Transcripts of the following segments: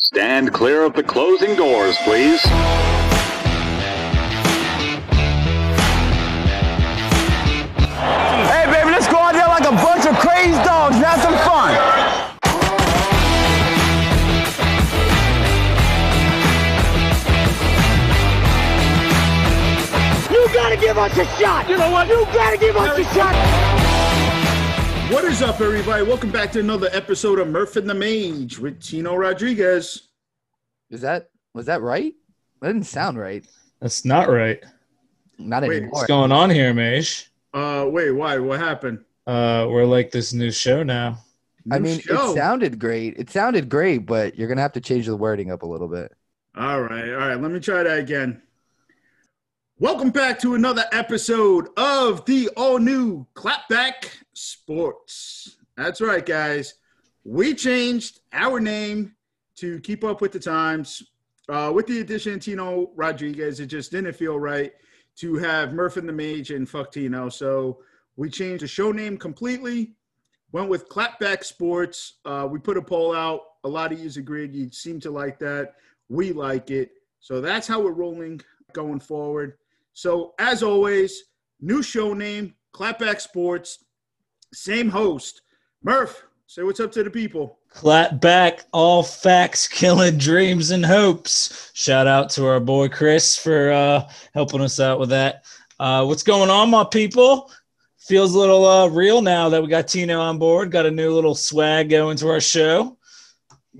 Stand clear of the closing doors, please. Hey, baby, let's go out there like a bunch of crazy dogs and have some fun. You gotta give us a shot. You know what? You gotta give us a shot. What is up, everybody? Welcome back to another episode of Murph and the Mage with Tino Rodriguez. Is that was that right? That didn't sound right. That's not right. Not Wait, anymore. What's going on here, Mage? Uh, wait, why? What happened? Uh, we're like this new show now. I mean, show. it sounded great. It sounded great, but you're gonna have to change the wording up a little bit. All right, all right. Let me try that again. Welcome back to another episode of the all new Clapback Sports. That's right, guys. We changed our name to keep up with the times. Uh, with the addition of Tino Rodriguez, it just didn't feel right to have Murph and the Mage and fuck Tino. So we changed the show name completely. Went with Clapback Sports. Uh, we put a poll out. A lot of you agreed. You seem to like that. We like it. So that's how we're rolling going forward. So as always, new show name, Clapback Sports, same host. Murph, say what's up to the people. Clap back, all facts, killing dreams and hopes. Shout out to our boy Chris for uh, helping us out with that. Uh, what's going on, my people? Feels a little uh, real now that we got Tino on board. Got a new little swag going to our show.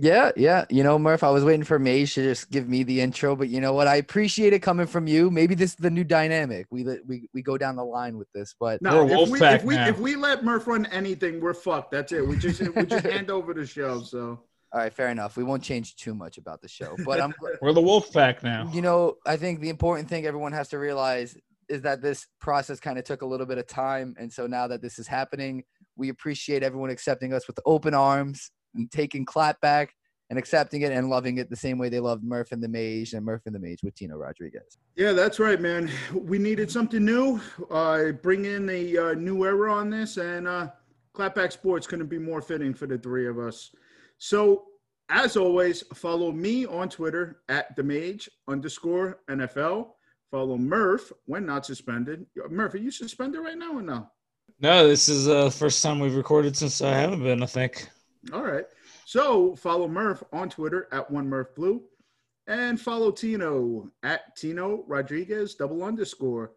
Yeah, yeah. You know, Murph, I was waiting for Mage to just give me the intro, but you know what? I appreciate it coming from you. Maybe this is the new dynamic. We we we go down the line with this, but No, We're if we, Wolfpack if we now. if we let Murph run anything, we're fucked. That's it. We just we just hand over the show. So all right, fair enough. We won't change too much about the show, but I'm We're the Wolf Pack now. you know, I think the important thing everyone has to realize is that this process kind of took a little bit of time. And so now that this is happening, we appreciate everyone accepting us with open arms and taking clap back and accepting it and loving it the same way they loved Murph and the Mage and Murph and the Mage with Tino Rodriguez. yeah, that's right, man. We needed something new. Uh, bring in a uh, new era on this, and uh, Clapback Sports couldn't be more fitting for the three of us. So, as always, follow me on Twitter at the Mage underscore NFL. Follow Murph when not suspended. Murph, are you suspended right now or no? No, this is uh, the first time we've recorded since I haven't been, I think. All right. So follow Murph on Twitter at one Murph Blue, and follow Tino at Tino Rodriguez double underscore.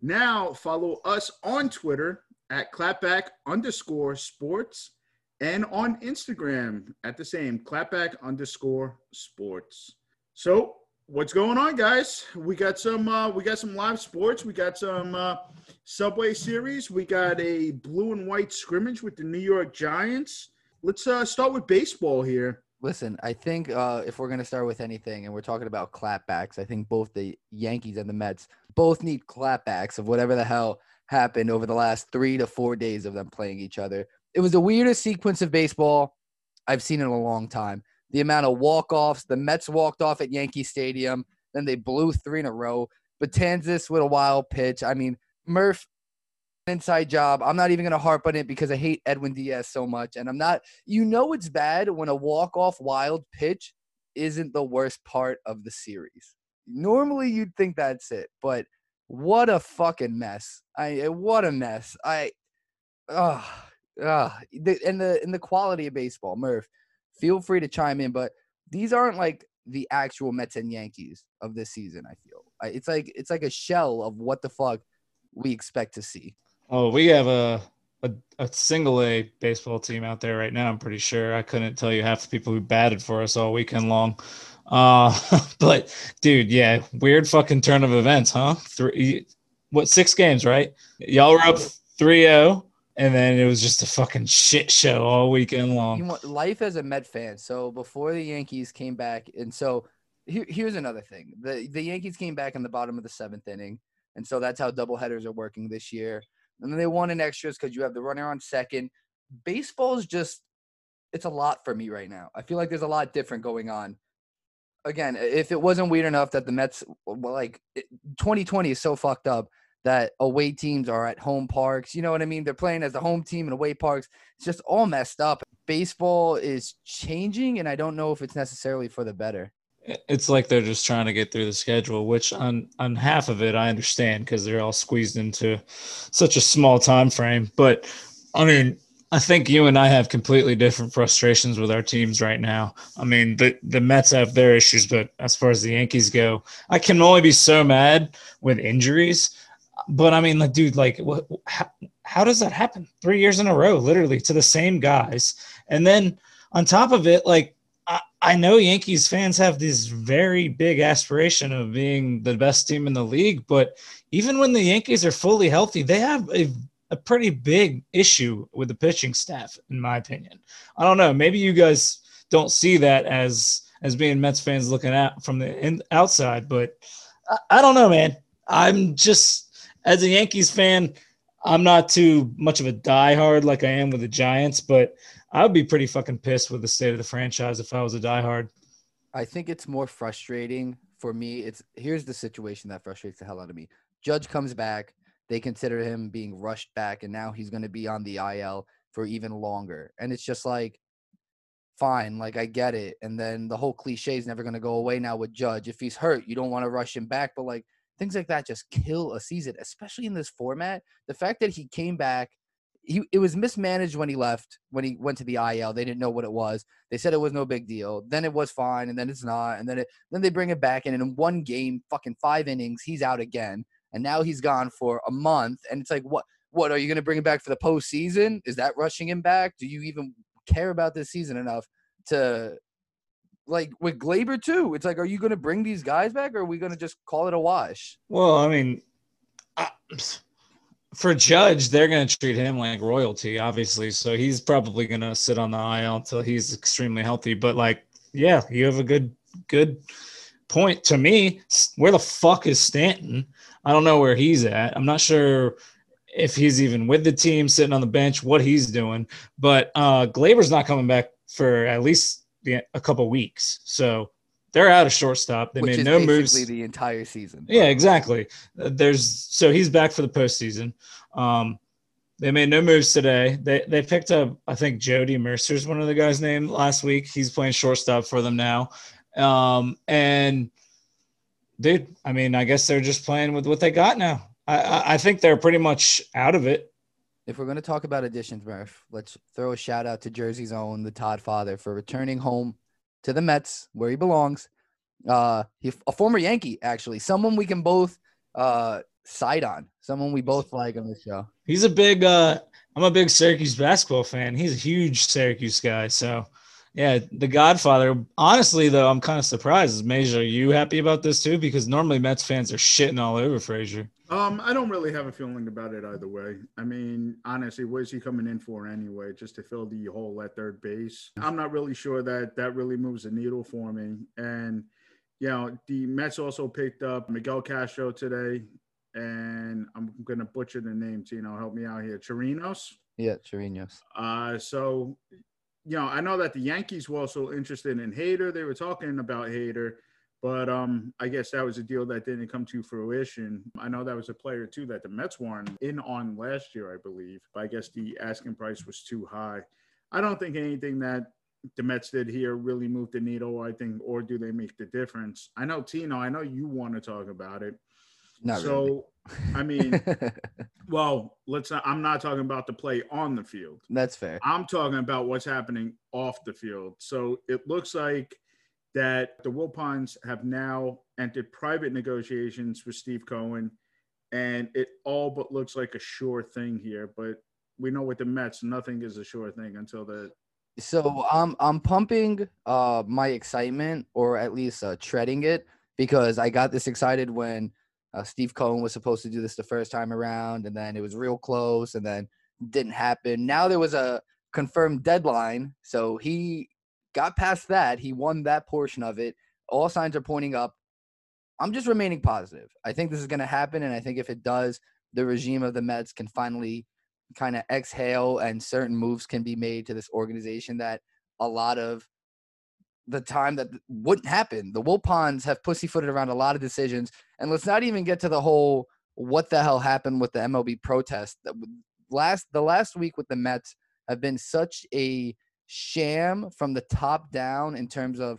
Now follow us on Twitter at clapback underscore sports and on Instagram at the same clapback underscore sports. So what's going on, guys? We got some uh, we got some live sports. We got some uh, Subway series. We got a blue and white scrimmage with the New York Giants. Let's uh, start with baseball here. Listen, I think uh, if we're going to start with anything and we're talking about clapbacks, I think both the Yankees and the Mets both need clapbacks of whatever the hell happened over the last three to four days of them playing each other. It was the weirdest sequence of baseball I've seen in a long time. The amount of walk offs, the Mets walked off at Yankee Stadium, then they blew three in a row. Betances with a wild pitch. I mean, Murph, inside job. I'm not even going to harp on it because I hate Edwin Diaz so much. And I'm not, you know, it's bad when a walk off wild pitch isn't the worst part of the series. Normally you'd think that's it, but what a fucking mess. I, what a mess. I, uh, the, and the, and the quality of baseball, Murph, feel free to chime in, but these aren't like the actual Mets and Yankees of this season. I feel it's like, it's like a shell of what the fuck we expect to see. Oh, we have a, a a single A baseball team out there right now. I'm pretty sure. I couldn't tell you half the people who batted for us all weekend long. Uh, but dude, yeah, weird fucking turn of events, huh? Three, what six games, right? Y'all were up 3-0, and then it was just a fucking shit show all weekend you long. want life as a Met fan. So before the Yankees came back, and so here, here's another thing: the the Yankees came back in the bottom of the seventh inning, and so that's how doubleheaders are working this year. And then they won in extras because you have the runner on second. Baseball is just it's a lot for me right now. I feel like there's a lot different going on. Again, if it wasn't weird enough that the Mets, like 2020 is so fucked up that away teams are at home parks. You know what I mean? They're playing as the home team in away parks. It's just all messed up. Baseball is changing, and I don't know if it's necessarily for the better. It's like they're just trying to get through the schedule, which on on half of it I understand because they're all squeezed into such a small time frame. But I mean, I think you and I have completely different frustrations with our teams right now. I mean, the the Mets have their issues, but as far as the Yankees go, I can only be so mad with injuries but I mean, like, dude, like, what, how, how does that happen? Three years in a row, literally to the same guys. And then on top of it, like, I, know Yankees fans have this very big aspiration of being the best team in the league, but even when the Yankees are fully healthy, they have a, a pretty big issue with the pitching staff, in my opinion. I don't know. Maybe you guys don't see that as as being Mets fans looking out from the in, outside, but I, I don't know, man. I'm just as a Yankees fan, I'm not too much of a diehard like I am with the Giants, but I would be pretty fucking pissed with the state of the franchise if I was a diehard. I think it's more frustrating for me. It's here's the situation that frustrates the hell out of me. Judge comes back, they consider him being rushed back, and now he's going to be on the IL for even longer. And it's just like, fine, like I get it. And then the whole cliche is never going to go away now with Judge. If he's hurt, you don't want to rush him back, but like things like that just kill a season, especially in this format. The fact that he came back, he it was mismanaged when he left, when he went to the IL. They didn't know what it was. They said it was no big deal. Then it was fine, and then it's not, and then it then they bring it back, and in one game, fucking five innings, he's out again, and now he's gone for a month, and it's like what. What are you going to bring him back for the postseason? Is that rushing him back? Do you even care about this season enough to like with Gleyber too. It's like, are you going to bring these guys back, or are we going to just call it a wash? Well, I mean, I, for Judge, they're going to treat him like royalty, obviously. So he's probably going to sit on the IL until he's extremely healthy. But like, yeah, you have a good good point. To me, where the fuck is Stanton? I don't know where he's at. I'm not sure if he's even with the team, sitting on the bench, what he's doing. But uh Gleyber's not coming back for at least a couple weeks. So they're out of shortstop. They Which made no moves the entire season. Yeah, exactly. Uh, there's so he's back for the postseason. Um, they made no moves today. They they picked up I think Jordy Mercer's one of the guys' name last week. He's playing shortstop for them now. Um, and dude, I mean, I guess they're just playing with what they got now. I, I think they're pretty much out of it if we're going to talk about additions, Murph, let's throw a shout out to Jersey's own, the Todd father, for returning home to the Mets where he belongs. Uh, he, a former Yankee, actually, someone we can both uh, side on, someone we both like on the show. He's a big, uh, I'm a big Syracuse basketball fan. He's a huge Syracuse guy. So, yeah, the Godfather. Honestly, though, I'm kind of surprised. Major, are you happy about this too? Because normally Mets fans are shitting all over Frazier. Um, I don't really have a feeling about it either way. I mean, honestly, what is he coming in for anyway? Just to fill the hole at third base? I'm not really sure that that really moves the needle for me. And you know, the Mets also picked up Miguel Castro today, and I'm gonna butcher the name. You know, help me out here. Chirinos. Yeah, Chirinos. Uh, so you know, I know that the Yankees were also interested in Hader. They were talking about Hader. But um, I guess that was a deal that didn't come to fruition. I know that was a player too that the Mets weren't in on last year, I believe. But I guess the asking price was too high. I don't think anything that the Mets did here really moved the needle. I think, or do they make the difference? I know Tino. I know you want to talk about it. Not so, really. I mean, well, let's. Not, I'm not talking about the play on the field. That's fair. I'm talking about what's happening off the field. So it looks like that the Wilpons have now entered private negotiations with Steve Cohen, and it all but looks like a sure thing here. But we know with the Mets, nothing is a sure thing until the. So I'm I'm pumping uh my excitement, or at least uh, treading it, because I got this excited when uh, Steve Cohen was supposed to do this the first time around, and then it was real close, and then didn't happen. Now there was a confirmed deadline, so he got past that. He won that portion of it. All signs are pointing up. I'm just remaining positive. I think this is going to happen. And I think if it does, the regime of the Mets can finally kind of exhale and certain moves can be made to this organization that a lot of the time that wouldn't happen. The Wilpons have pussyfooted around a lot of decisions. And let's not even get to the whole what the hell happened with the MLB protest. Last the last week with the Mets have been such a sham from the top down in terms of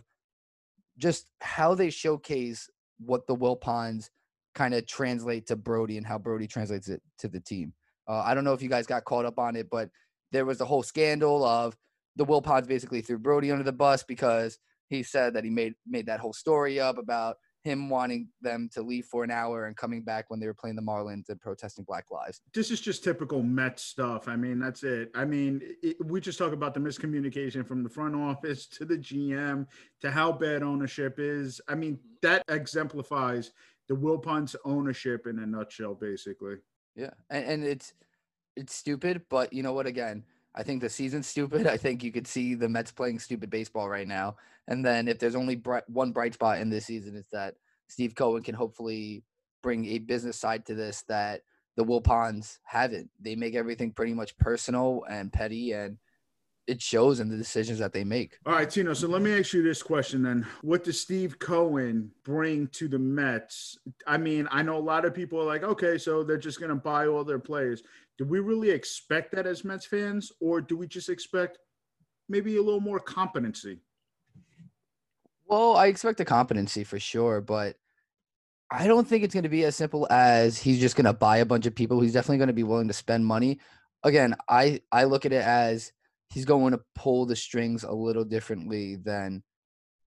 just how they showcase what the Will Wilpons kind of translate to Brodie and how Brodie translates it to the team. Uh, I don't know if you guys got caught up on it, but there was the whole scandal of the Will Wilpons basically threw Brodie under the bus because he said that he made made that whole story up about him wanting them to leave for an hour and coming back when they were playing the Marlins and protesting Black Lives. This is just typical Mets stuff. I mean, that's it. I mean, it, we just talk about the miscommunication from the front office to the GM to how bad ownership is. I mean, that exemplifies the Wilpons ownership in a nutshell, basically. Yeah, and, and it's it's stupid, but you know what? Again, I think the season's stupid. I think you could see the Mets playing stupid baseball right now. And then if there's only bright, one bright spot in this season, it's that Steve Cohen can hopefully bring a business side to this that the Wilpons haven't. They make everything pretty much personal and petty, and it shows in the decisions that they make. All right, Tino. So let me ask you this question then: What does Steve Cohen bring to the Mets? I mean, I know a lot of people are like, okay, so they're just going to buy all their players. Do we really expect that as Mets fans, or do we just expect maybe a little more competency? Well, I expect a competency for sure, but I don't think it's going to be as simple as he's just going to buy a bunch of people. He's definitely going to be willing to spend money. Again, I I look at it as he's going to pull the strings a little differently than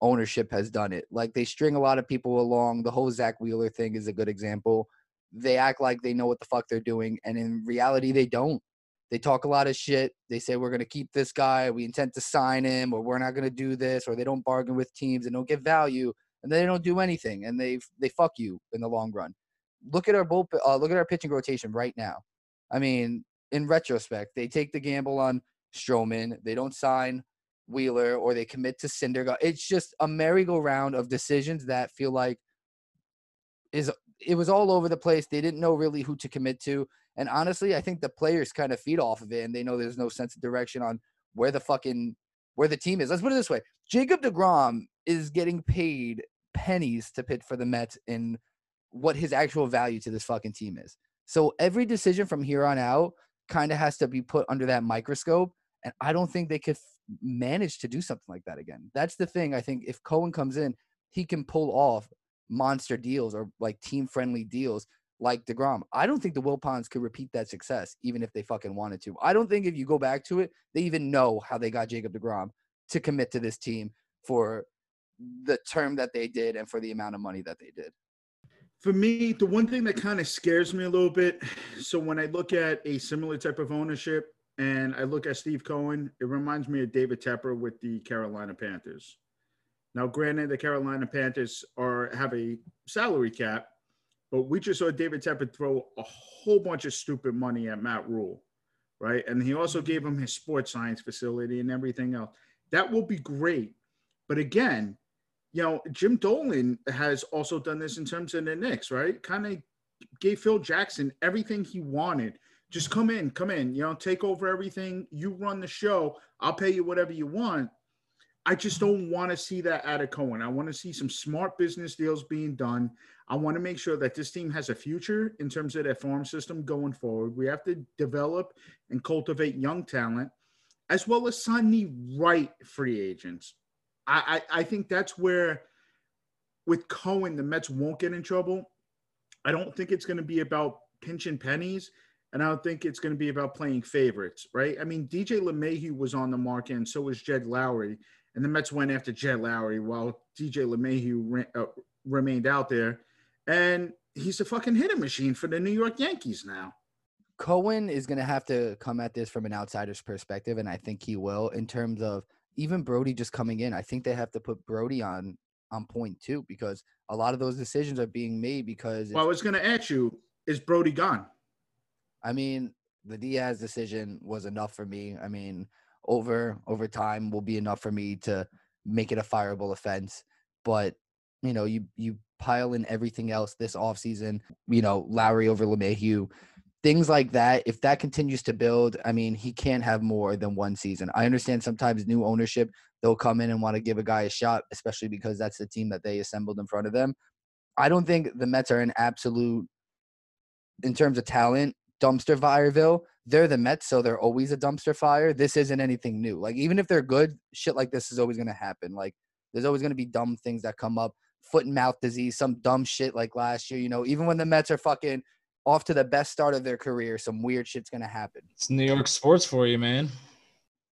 ownership has done it. Like they string a lot of people along. The whole Zack Wheeler thing is a good example. They act like they know what the fuck they're doing, and in reality, they don't. They talk a lot of shit. They say we're going to keep this guy, we intend to sign him, or we're not going to do this, or they don't bargain with teams and don't give value, and they don't do anything, and they they fuck you in the long run. Look at our bull, uh, look at our pitching rotation right now. I mean, in retrospect, they take the gamble on Stroman. They don't sign Wheeler or they commit to Syndergaard. It's just a merry-go-round of decisions that feel like is it was all over the place. They didn't know really who to commit to. And honestly, I think the players kind of feed off of it and they know there's no sense of direction on where the fucking where the team is. Let's put it this way. Jacob DeGrom is getting paid pennies to pitch for the Mets in what his actual value to this fucking team is. So every decision from here on out kind of has to be put under that microscope. And I don't think they could f- manage to do something like that again. That's the thing. I think if Cohen comes in, he can pull off monster deals or like team friendly deals like DeGrom. I don't think the Wilpons could repeat that success even if they fucking wanted to. I don't think if you go back to it, they even know how they got Jacob DeGrom to commit to this team for the term that they did and for the amount of money that they did. For me, the one thing that kind of scares me a little bit, so when I look at a similar type of ownership and I look at Steve Cohen, it reminds me of David Tepper with the Carolina Panthers. Now, granted, the Carolina Panthers are have a salary cap, but we just saw David Tepper throw a whole bunch of stupid money at Matt Rhule, right? And he also gave him his sports science facility and everything else. That will be great. But again, you know, Jim Dolan has also done this in terms of the Knicks, right? Kind of gave Phil Jackson everything he wanted. Just come in, come in, you know, take over everything. You run the show. I'll pay you whatever you want. I just don't want to see that out of Cohen. I want to see some smart business deals being done. I want to make sure that this team has a future in terms of their farm system going forward. We have to develop and cultivate young talent, as well as sign the right free agents. I, I, I think that's where, with Cohen, the Mets won't get in trouble. I don't think it's going to be about pinching pennies, and I don't think it's going to be about playing favorites, right? I mean, DJ LeMahieu was on the market, and so was Jed Lowrie and the Mets went after Jed Lowrie while DJ LeMahieu uh, remained out there, and he's a fucking hitting machine for the New York Yankees now. Cohen is going to have to come at this from an outsider's perspective, and I think he will. In terms of even Brodie just coming in, I think they have to put Brodie on on point too, because a lot of those decisions are being made because. Well, I was going to ask you, is Brodie gone? I mean, the Diaz decision was enough for me. I mean, over over time will be enough for me to make it a fireable offense. But you know, you you pile in everything else this offseason, you know, Lowrie over LeMahieu, things like that. If that continues to build, I mean, he can't have more than one season. I understand sometimes new ownership, they'll come in and want to give a guy a shot, especially because that's the team that they assembled in front of them. I don't think the Mets are an absolute in terms of talent, dumpster fireville. They're the Mets, so they're always a dumpster fire. This isn't anything new. Like even if they're good, shit like this is always gonna happen. Like there's always gonna be dumb things that come up, foot and mouth disease, some dumb shit like last year. You know, even when the Mets are fucking off to the best start of their career, some weird shit's gonna happen. It's New York sports for you, man.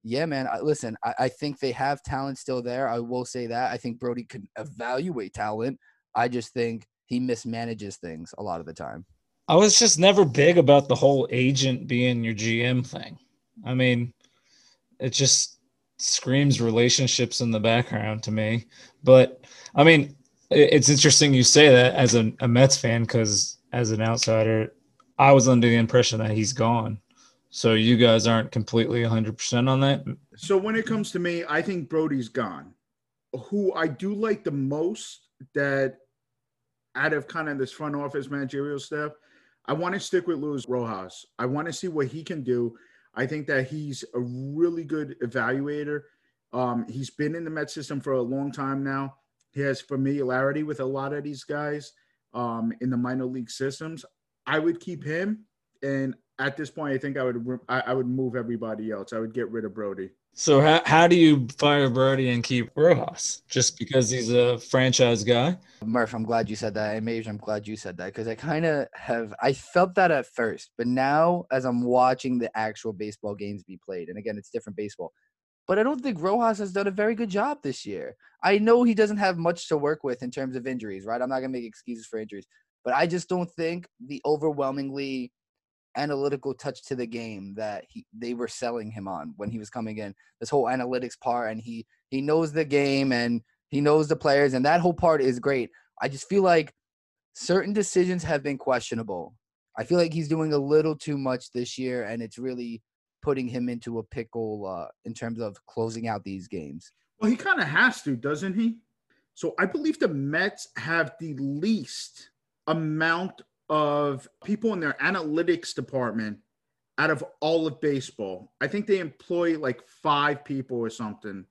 Yeah, man. I, listen, I, I think they have talent still there. I will say that. I think Brodie can evaluate talent. I just think he mismanages things a lot of the time. I was just never big about the whole agent being your GM thing. I mean, it just screams relationships in the background to me. But I mean, it's interesting you say that as a, a Mets fan because as an outsider, I was under the impression that he's gone. So you guys aren't completely 100% on that? So when it comes to me, I think Brodie's gone. Who I do like the most that out of kind of this front office managerial staff, I want to stick with Luis Rojas. I want to see what he can do. I think that he's a really good evaluator. Um, he's been in the Met system for a long time now. He has familiarity with a lot of these guys um, in the minor league systems. I would keep him, and at this point, I think I would I, I would move everybody else. I would get rid of Brodie. So how, how do you fire Brodie and keep Rojas? Just because he's a franchise guy? Murph, I'm glad you said that. And Mage, I'm glad you said that because I kind of have I felt that at first, but now as I'm watching the actual baseball games be played, and again, it's different baseball. But I don't think Rojas has done a very good job this year. I know he doesn't have much to work with in terms of injuries, right? I'm not gonna make excuses for injuries, but I just don't think the overwhelmingly analytical touch to the game that he they were selling him on when he was coming in. This whole analytics part, and he he knows the game and he knows the players, and that whole part is great. I just feel like certain decisions have been questionable. I feel like he's doing a little too much this year, and it's really putting him into a pickle uh, in terms of closing out these games. Well, he kind of has to, doesn't he? So I believe the Mets have the least amount of people in their analytics department out of all of baseball. I think they employ like five people or something,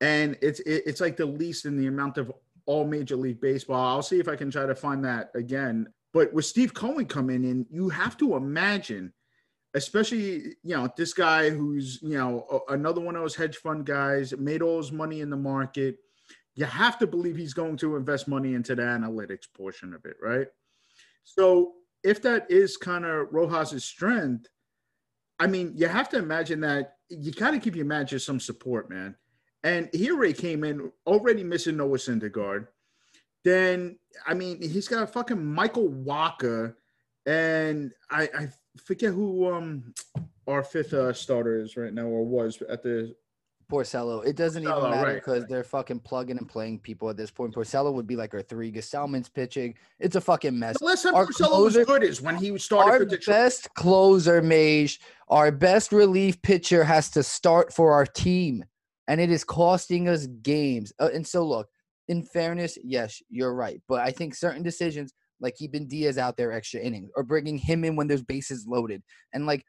and it's it's like the least in the amount of all Major League Baseball. I'll see if I can try to find that again. But with Steve Cohen coming in, you have to imagine, especially you know this guy who's you know another one of those hedge fund guys made all his money in the market. You have to believe he's going to invest money into the analytics portion of it, right? So if that is kind of Rojas's strength, I mean, you have to imagine that you got to give your manager some support, man. And here Ray came in already missing Noah Syndergaard. Then, I mean, he's got a fucking Michael Wacha, and I, I forget who um our fifth uh, starter is right now or was at the Porcello. It doesn't Porcello, even matter because right. they're fucking plugging and playing people at this point. Porcello would be like our three. Gesellman's pitching. It's a fucking mess. The last time our Porcello closer, was good is when he started our Detroit. best closer, Mage, our best relief pitcher has to start for our team, and it is costing us games. Uh, and so, look, in fairness, yes, you're right, but I think certain decisions like keeping Diaz out there extra innings or bringing him in when there's bases loaded and like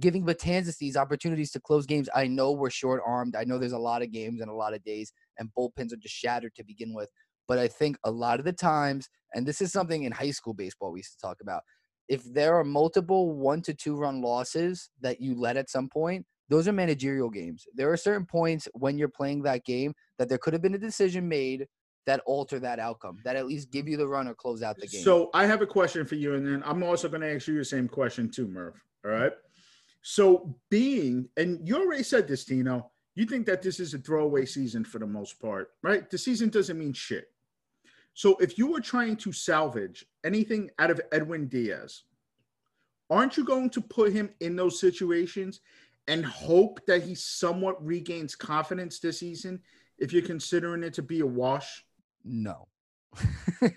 giving Betances these opportunities to close games. I know we're short armed. I know there's a lot of games and a lot of days, and bullpens are just shattered to begin with. But I think a lot of the times, and this is something in high school baseball we used to talk about, if there are multiple one to two run losses that you let at some point, those are managerial games. There are certain points when you're playing that game that there could have been a decision made that alter that outcome, that at least give you the run or close out the game. So I have a question for you, and then I'm also going to ask you the same question too, Murph. All right. So being, and you already said this, Tino, you think that this is a throwaway season for the most part, right? The season doesn't mean shit. So if you were trying to salvage anything out of Edwin Diaz, aren't you going to put him in those situations and hope that he somewhat regains confidence this season if you're considering it to be a wash? No.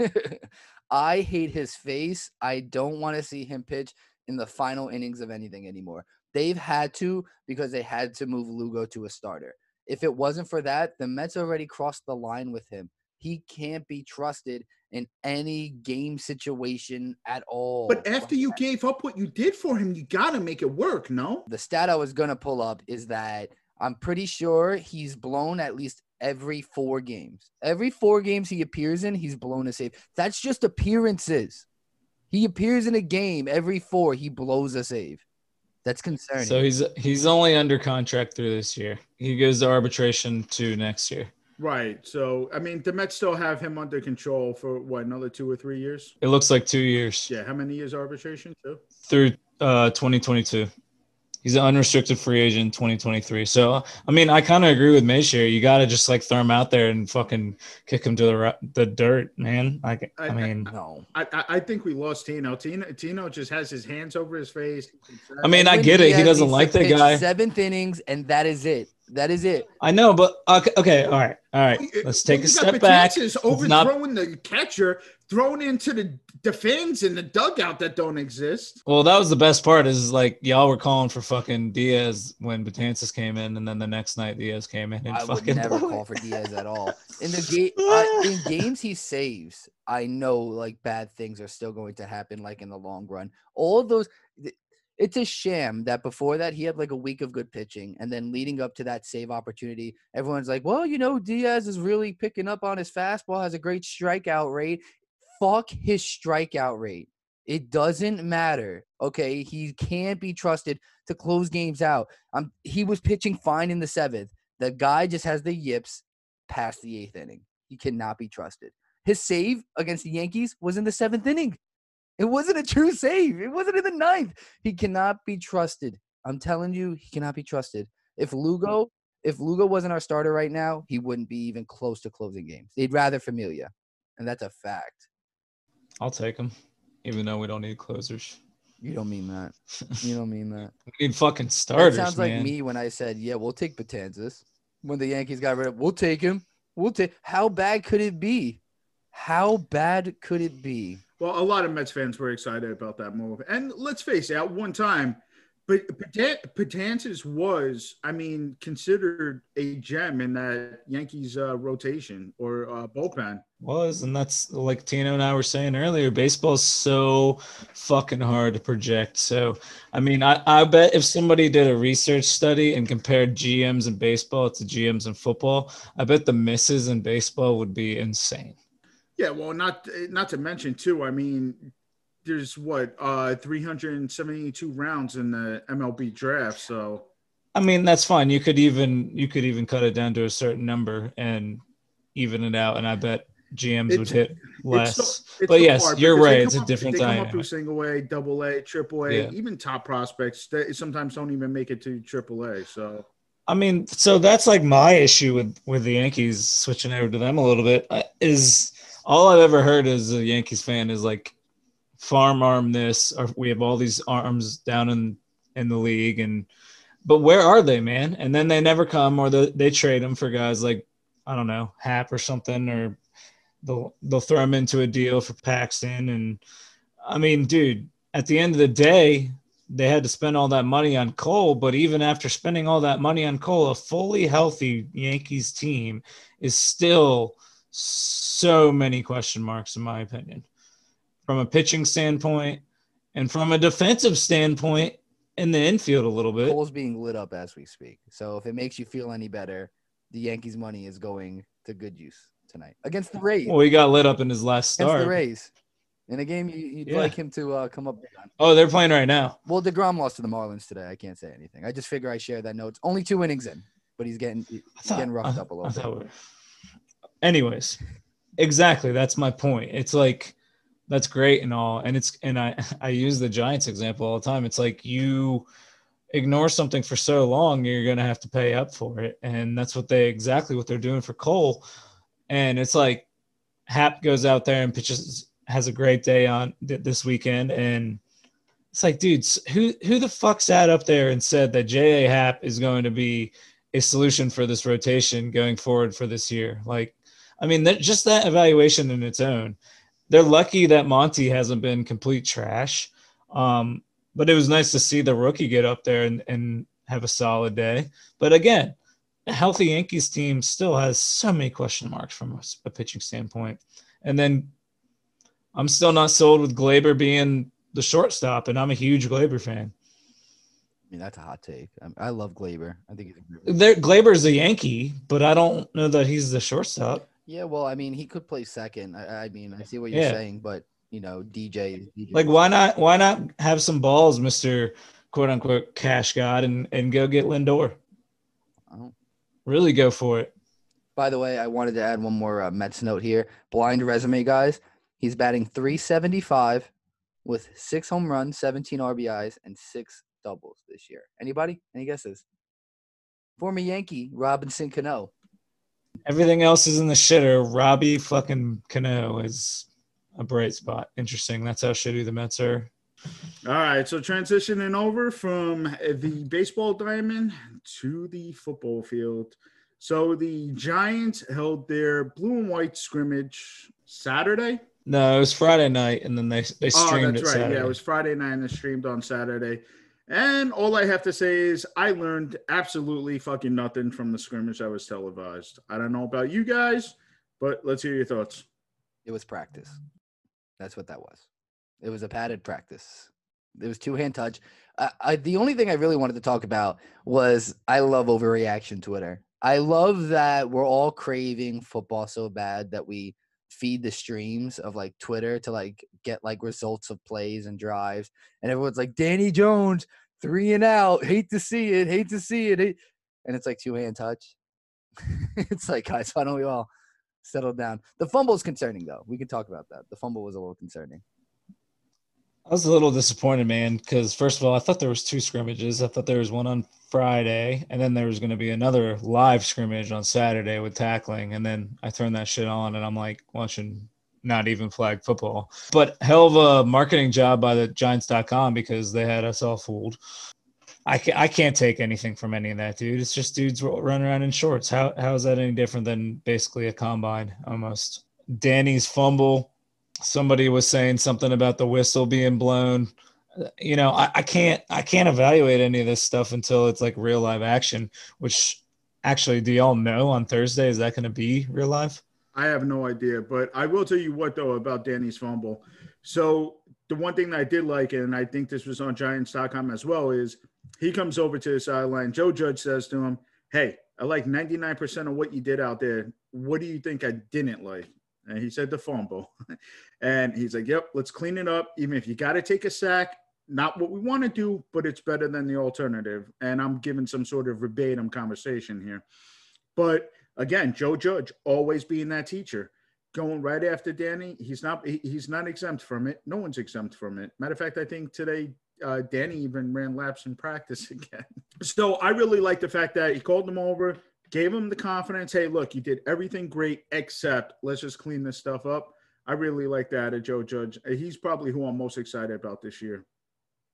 I hate his face. I don't want to see him pitch in the final innings of anything anymore. They've had to because they had to move Lugo to a starter. If it wasn't for that, the Mets already crossed the line with him. He can't be trusted in any game situation at all. But after you gave up what you did for him, you got to make it work, no? The stat I was going to pull up is that I'm pretty sure he's blown at least every four games. Every four games he appears in, he's blown a save. That's just appearances. He appears in a game every four. He blows a save. That's concerning. So he's he's only under contract through this year. He goes to arbitration to next year. Right. So I mean, the Mets still have him under control for what another two or three years. It looks like two years Yeah. How many years arbitration? Two. through uh 2022. He's an unrestricted free agent in 2023. So I mean, I kind of agree with Mage here. You got to just like throw him out there and fucking kick him to the the dirt, man. Like I- I mean, no. I, I I think we lost Tino. Tino Tino just has his hands over his face. I mean, I Edwin get it. He Diaz doesn't like to the guy. Seventh innings, and that is it. That is it. I know, but okay, okay, all right, all right. Let's take You a got step back. Betances Let's not overthrowing the catcher, thrown into the the fans in the dugout that don't exist. Well, that was the best part. Is like y'all were calling for fucking Diaz when Betances came in, and then the next night Diaz came in and I would fucking never blew call it. for Diaz at all. In the game, uh, in games he saves, I know like bad things are still going to happen. Like in the long run, all those. It's a sham that before that he had like a week of good pitching, and then leading up to that save opportunity, everyone's like, "Well, you know, Diaz is really picking up on his fastball, has a great strikeout rate." Fuck his strikeout rate. It doesn't matter. Okay, he can't be trusted to close games out. Um, he was pitching fine in the seventh. The guy just has the yips past the eighth inning. He cannot be trusted. His save against the Yankees was in the seventh inning. It wasn't a true save. It wasn't in the ninth. He cannot be trusted. I'm telling you, he cannot be trusted. If Lugo, if Lugo wasn't our starter right now, he wouldn't be even close to closing games. They'd rather Familia, and that's a fact. I'll take him, even though we don't need closers. You don't mean that. You don't mean that. We need fucking That starters, sounds man. like me when I said, "Yeah, we'll take Betances." When the Yankees got rid of, we'll take him. We'll take. How bad could it be? How bad could it be? Well, a lot of Mets fans were excited about that move. And let's face it, at one time, but Patan- Patantis was, I mean, considered a gem in that Yankees uh, rotation or uh, bullpen. was, and that's like Tino and I were saying earlier. Baseball's so fucking hard to project. So, I mean, I, I bet if somebody did a research study and compared GMs in baseball to GMs in football, I bet the misses in baseball would be insane. Yeah, well, not not to mention too. I mean, there's what uh 372 rounds in the MLB draft. So I mean, that's fine. You could even you could even cut it down to a certain number and even it out, and I bet GMs would It's- hit it's less. so- it's but so yes, you're right. It's a up- different They come up dynamic. through single A, double A, triple A, Yeah. even top prospects that sometimes don't even make it to triple A. So I mean, so that's like my issue with with the Yankees switching over to them a little bit uh, is all I've ever heard as a Yankees fan is like farm arm this or we have all these arms down in in the league and but where are they, man? And then they never come or the, they trade them for guys like I don't know Happ or something or they'll they'll throw them into a deal for Paxton and I mean, dude, at the end of the day, they had to spend all that money on Cole, but even after spending all that money on Cole, a fully healthy Yankees team is still so many question marks, in my opinion, from a pitching standpoint and from a defensive standpoint in the infield a little bit. Cole's being lit up as we speak. So if it makes you feel any better, the Yankees' money is going to good use tonight against the Rays. Well, he got lit up in his last start. against the Rays. In a game you, you'd Yeah. like him to uh, come up. Oh, they're playing right now. Well, DeGrom lost to the Marlins today. I can't say anything. I just figure I share that note. It's only two innings in, but he's getting he's thought, getting roughed I- up a little bit. Anyways, exactly. That's my point. It's like that's great and all, and it's and I I use the Giants example all the time. It's like you ignore something for so long, you're gonna have to pay up for it, and that's what they exactly what they're doing for Cole. And it's like Happ goes out there and pitches has a great day on th- this weekend, and it's like, dudes, who who the fuck sat up there and said that J.A. Happ is going to be a solution for this rotation going forward for this year? Like, I mean, that, just that evaluation in its own. They're lucky that Monty hasn't been complete trash. Um, but it was nice to see the rookie get up there and, and have a solid day. But again, a healthy Yankees team still has so many question marks from a pitching standpoint. And then I'm still not sold with Gleyber being the shortstop, and I'm a huge Gleyber fan. I mean, that's a hot take. I, I love Gleyber. I think he's a Gleyber's a Yankee, but I don't know that he's the shortstop. Yeah, well, I mean, he could play second. I, I mean, I see what you're Yeah. saying, but you know, DJ. DJ. Like, why not? Why not have some balls, Mister Quote Unquote Cash God, and and go get Lindor? Oh. Really go for it. By the way, I wanted to add one more uh, Mets note here. Blind resume, guys. He's batting 375 with six home runs, 17 RBIs, and six doubles this year. Anybody? Any guesses? Former Yankee Robinson Cano. Everything else is in the shitter. Robbie fucking Cano is a bright spot. Interesting. That's how shitty the Mets are. All right, so transitioning over from the baseball diamond to the football field. So the Giants held their blue and white scrimmage Saturday. No, it was Friday night, and then they they oh, streamed. Oh, that's right. Saturday. Yeah, it was Friday night and it streamed on Saturday. And all I have to say is I learned absolutely fucking nothing from the scrimmage that was televised. I don't know about you guys, but let's hear your thoughts. It was practice. That's what that was. It was a padded practice. It was two hand touch. I, I, the only thing I really wanted to talk about was I love overreaction Twitter. I love that we're all craving football so bad that we feed the streams of like Twitter to like get like results of plays and drives. And everyone's like, Danny Jones, three and out. Hate to see it. Hate to see it. And it's like two hand touch. it's like, guys, why don't we all settle down? The fumble is concerning, though. We can talk about that. The fumble was a little concerning. I was a little disappointed, man, because first of all, I thought there was two scrimmages. I thought there was one on Friday, and then there was going to be another live scrimmage on Saturday with tackling, and then I turned that shit on, and I'm like watching not even flag football. But hell of a marketing job by the Giants.com because they had us all fooled. I can't, I can't take anything from any of that, dude. It's just dudes running around in shorts. How how is that any different than basically a combine almost? Danny's fumble somebody was saying something about the whistle being blown you know I, I, can't i can't evaluate any of this stuff until it's like real live action which actually do y'all know on thursday is that going to be real live I have no idea, but I will tell you what though about Danny's fumble. So the one thing that I did like, and I think this was on Giants.com as well, is he comes over to the sideline. Joe Judge says to him, "Hey, I like 99% of what you did out there. What do you think I didn't like?" And he said the fumble. and he's like, Yep, let's clean it up. Even if you got to take a sack, not what we want to do, but it's better than the alternative. And I'm giving some sort of verbatim conversation here. But again, Joe Judge always being that teacher, going right after Danny. He's not he, he's not exempt from it. No one's exempt from it. Matter of fact, I think today uh, Danny even ran laps in practice again. So I really like the fact that he called him over, gave him the confidence. Hey, look, you did everything great except let's just clean this stuff up. I really like that at Joe Judge. He's probably who I'm most excited about this year.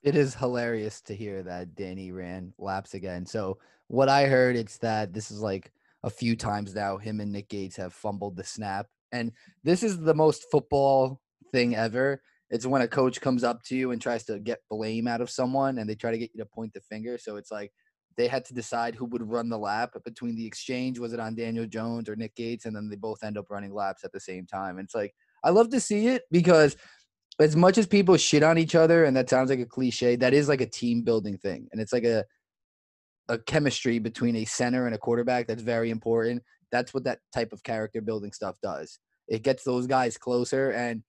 It is hilarious to hear that Danny ran laps again. So what I heard, it's that this is like a few times now. Him and Nick Gates have fumbled the snap, and this is the most football thing ever. It's when a coach comes up to you and tries to get blame out of someone, and they try to get you to point the finger. So it's like they had to decide who would run the lap between the exchange. Was it on Daniel Jones or Nick Gates? And then they both end up running laps at the same time. And it's like I love to see it because as much as people shit on each other, and that sounds like a cliche, that is like a team building thing. And it's like a a chemistry between a center and a quarterback that's very important. That's what that type of character building stuff does. It gets those guys closer and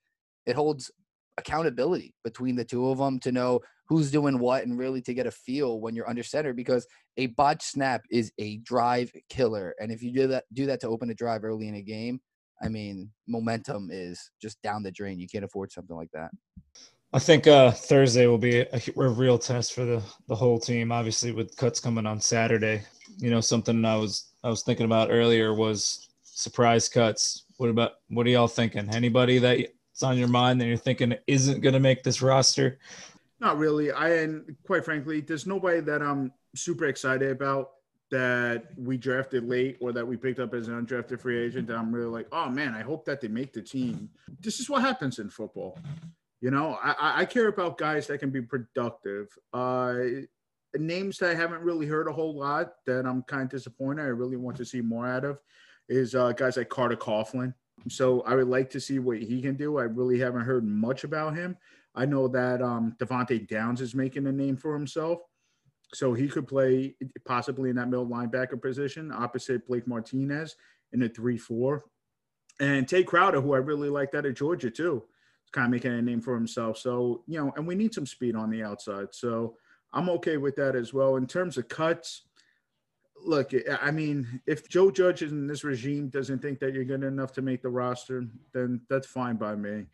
it holds accountability between the two of them to know who's doing what and really to get a feel when you're under center because a botch snap is a drive killer. And if you do that do that to open a drive early in a game, I mean, momentum is just down the drain. You can't afford something like that. I think uh, Thursday will be a, a, real test for the the whole team. Obviously, with cuts coming on Saturday, you know something I was I was thinking about earlier was surprise cuts. What about what are y'all thinking? Anybody that's on your mind that you're thinking isn't going to make this roster? Not really. I and quite frankly, there's nobody that I'm super excited about that we drafted late or that we picked up as an undrafted free agent that I'm really like, oh man, I hope that they make the team. This is what happens in football. You know, I, I care about guys that can be productive. Uh, names that I haven't really heard a whole lot that I'm kind of disappointed. I really want to see more out of is uh, guys like Carter Coughlin. So I would like to see what he can do. I really haven't heard much about him. I know that um, Devante Downs is making a name for himself. So he could play possibly in that middle linebacker position opposite Blake Martinez in a 3 4. And Tae Crowder, who I really liked out of Georgia too. Is kind of making a name for himself. So, you know, and we need some speed on the outside. So I'm okay with that as well. In terms of cuts, look, I mean, if Joe Judge in this regime doesn't think that you're good enough to make the roster, then that's fine by me.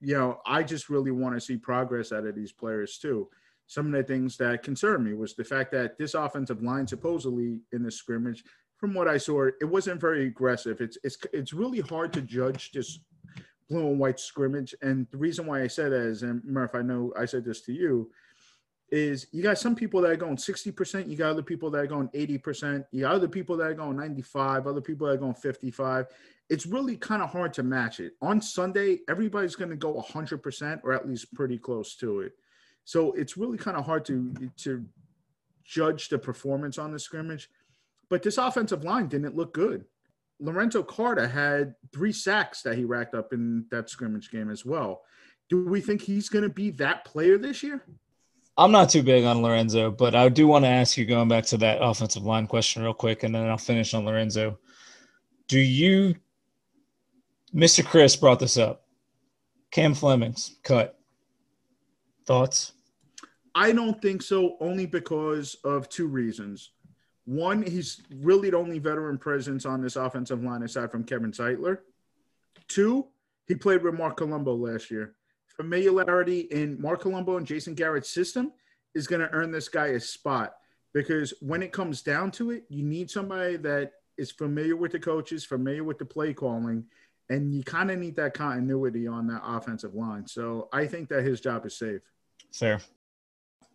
You know, I just really want to see progress out of these players too. Some of the things that concerned me was the fact that this offensive line, supposedly in the scrimmage, from what I saw, it wasn't very aggressive. It's it's it's really hard to judge this blue and white scrimmage. And the reason why I said that is, and Murph, I know I said this to you, is you got some people that are going 60%, you got other people that are going 80%, you got other people that are going 95, other people that are going 55. It's really kind of hard to match it. On Sunday, everybody's going to go 100% or at least pretty close to it. So it's really kind of hard to to judge the performance on the scrimmage. But this offensive line didn't look good. Lorenzo Carter had three sacks that he racked up in that scrimmage game as well. Do we think he's going to be that player this year? I'm not too big on Lorenzo, but I do want to ask you going back to that offensive line question real quick, and then I'll finish on Lorenzo. Do you, Mr. Chris brought this up, Cam Flemings cut. Thoughts? I don't think so, only because of two reasons. One, he's really the only veteran presence on this offensive line aside from Kevin Zeitler. Two, he played with Marc Colombo last year familiarity in Marc Colombo and Jason Garrett's system is going to earn this guy a spot because when it comes down to it, you need somebody that is familiar with the coaches, familiar with the play calling, and you kind of need that continuity on that offensive line. So I think that his job is safe. Fair.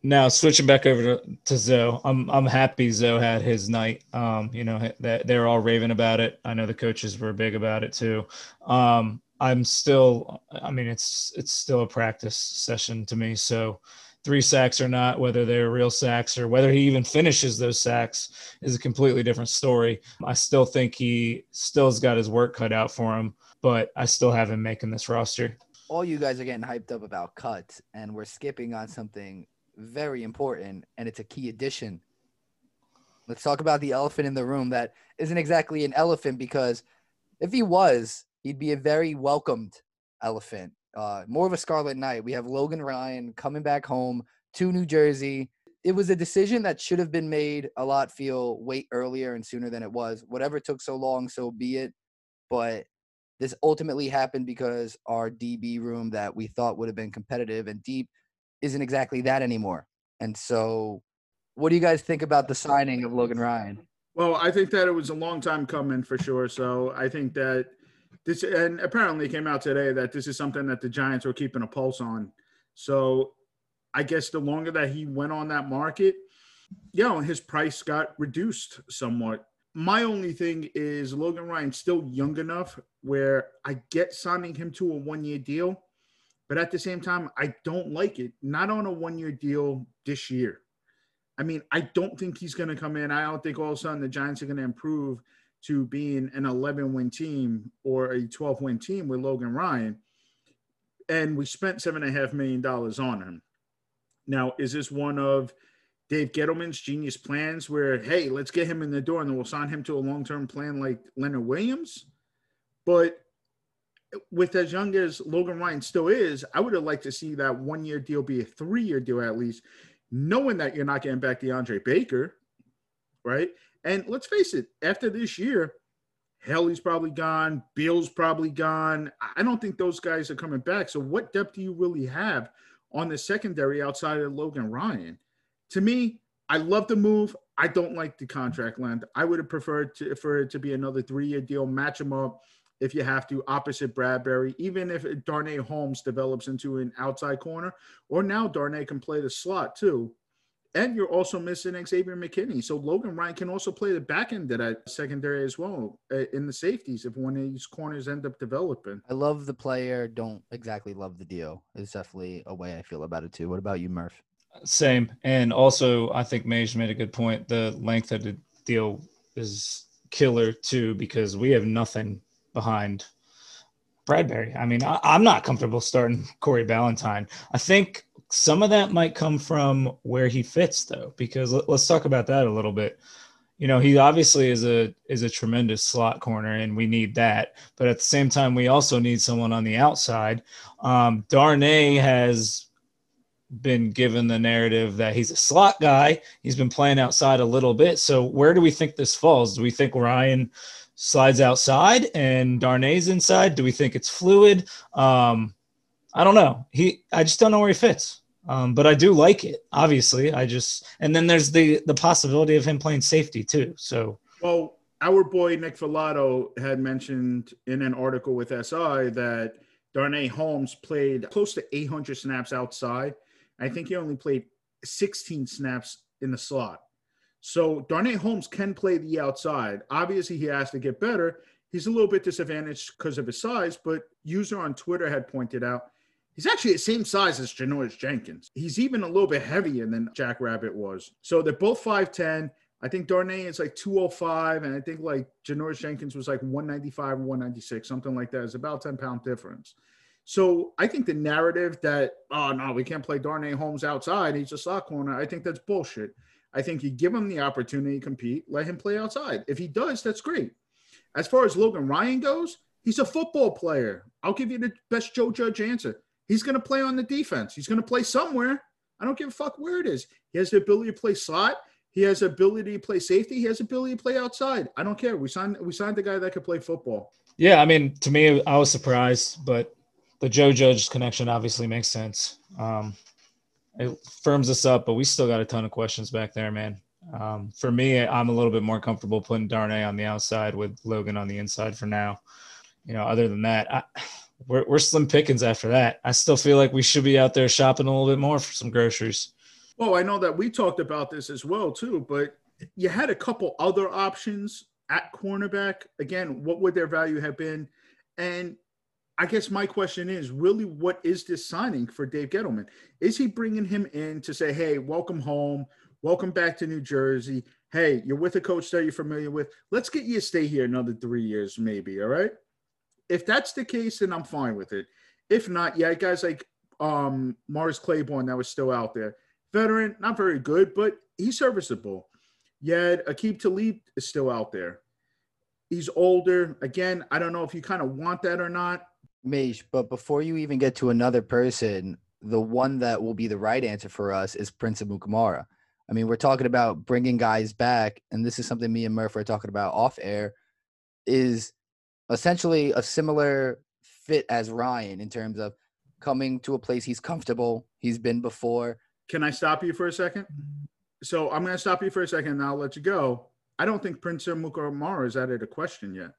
Now switching back over to, to Zoe, I'm I'm happy Zoe had his night. Um, you know that they're all raving about it. I know the coaches were big about it too. Um, I'm still, I mean, it's it's still a practice session to me. So three sacks or not, whether they're real sacks or whether he even finishes those sacks is a completely different story. I still think he still has got his work cut out for him, but I still have him making this roster. All you guys are getting hyped up about cuts, and we're skipping on something very important, and it's a key addition. Let's talk about the elephant in the room that isn't exactly an elephant because if he was, he'd be a very welcomed elephant. Uh, more of a Scarlet Knight. We have Logan Ryan coming back home to New Jersey. It was a decision that should have been made a lot feel wait earlier and sooner than it was. Whatever took so long, so be it. But this ultimately happened because our DB room that we thought would have been competitive and deep isn't exactly that anymore. And so, what do you guys think about the signing of Logan Ryan? Well, I think that it was a long time coming for sure. So I think that this and apparently it came out today that this is something that the Giants were keeping a pulse on. So I guess the longer that he went on that market, you know, his price got reduced somewhat. My only thing is Logan Ryan's still young enough where I get signing him to a one year deal, but at the same time, I don't like it. Not on a one year deal this year. I mean, I don't think he's going to come in. I don't think all of a sudden the Giants are going to improve to being an 11 win team or a 12 win team with Logan Ryan. And we spent seven and a half million dollars on him. Now, is this one of Dave Gettleman's genius plans where, hey, let's get him in the door and then we'll sign him to a long term plan like Leonard Williams? But with as young as Logan Ryan still is, I would have liked to see that one year deal be a three year deal at least, knowing that you're not getting back DeAndre Baker, right? And let's face it, after this year, Helly's probably gone, Bill's probably gone. I don't think those guys are coming back. So, what depth do you really have on the secondary outside of Logan Ryan? To me, I love the move. I don't like the contract length. I would have preferred to, for it to be another three-year deal. Match them up if you have to, opposite Bradberry. Even if Darnay Holmes develops into an outside corner, or now Darnay can play the slot too and you're also missing Xavier McKinney. So Logan Ryan can also play the back end of that secondary as well uh, in the safeties if one of these corners end up developing. I love the player. Don't exactly love the deal. It's definitely a way I feel about it too. What about you, Murph? Same. And also, I think Mage made a good point. The length of the deal is killer too because we have nothing behind Bradberry. I mean, I, am not comfortable starting Corey Ballentine. I think some of that might come from where he fits, though, because let, us talk about that a little bit. you know, he obviously is a is a tremendous slot corner, and we need that. But at the same time, we also need someone on the outside. Um, Darnay has been given the narrative that he's a slot guy. He's been playing outside a little bit. So where do we think this falls? Do we think Ryan slides outside and Darnay's inside? Do we think it's fluid? Um, I don't know. He, I just don't know where he fits. Um, but I do like it. Obviously, I just and then there's the the possibility of him playing safety too. So well, our boy Nick Falato had mentioned in an article with SI that Darnay Holmes played close to 800 snaps outside. I think he only played 16 snaps in the slot. So Darnay Holmes can play the outside. Obviously, he has to get better. He's a little bit disadvantaged because of his size, but user on Twitter had pointed out he's actually the same size as Janoris Jenkins. He's even a little bit heavier than Jack Rabbit was. So they're both 5'10. I think Darnay is like 205, and I think like Janoris Jenkins was like 195 or 196, something like that. It's about 10 pound difference. So I think the narrative that oh no, we can't play Darnay Holmes outside. He's a slot corner. I think that's bullshit. I think you give him the opportunity to compete, let him play outside. If he does, that's great. As far as Logan Ryan goes, he's a football player. I'll give you the best Joe Judge answer. He's going to play on the defense. He's going to play somewhere. I don't give a fuck where it is. He has the ability to play slot. He has the ability to play safety. He has the ability to play outside. I don't care. We signed we signed the guy that could play football. Yeah, I mean, to me, I was surprised, but the Joe Judge connection obviously makes sense. Um, it firms us up, but we still got a ton of questions back there, man. Um, for me, I'm a little bit more comfortable putting Darnay on the outside with Logan on the inside for now. You know, other than that, I, we're, we're slim pickings after that. I still feel like we should be out there shopping a little bit more for some groceries. Well, I know that we talked about this as well too, but you had a couple other options at cornerback. Again, what would their value have been? And I guess my question is really what is this signing for Dave Gettleman? Is he bringing him in to say, hey, welcome home, welcome back to New Jersey? Hey, you're with a coach that you're familiar with. Let's get you to stay here another three years, maybe. All right. If that's the case, then I'm fine with it. If not, yeah, guys like um Morris Claiborne that was still out there. Veteran, not very good, but he's serviceable. Yet Aqib Talib is still out there. He's older. Again, I don't know if you kind of want that or not. Mage, but before you even get to another person, the one that will be the right answer for us is Prince Amukamara. I mean, we're talking about bringing guys back, and this is something me and Murph are talking about off air, is essentially a similar fit as Ryan in terms of coming to a place he's comfortable, he's been before. Can I stop you for a second? So I'm going to stop you for a second, and I'll let you go. I don't think Prince Amukamara is added a question yet.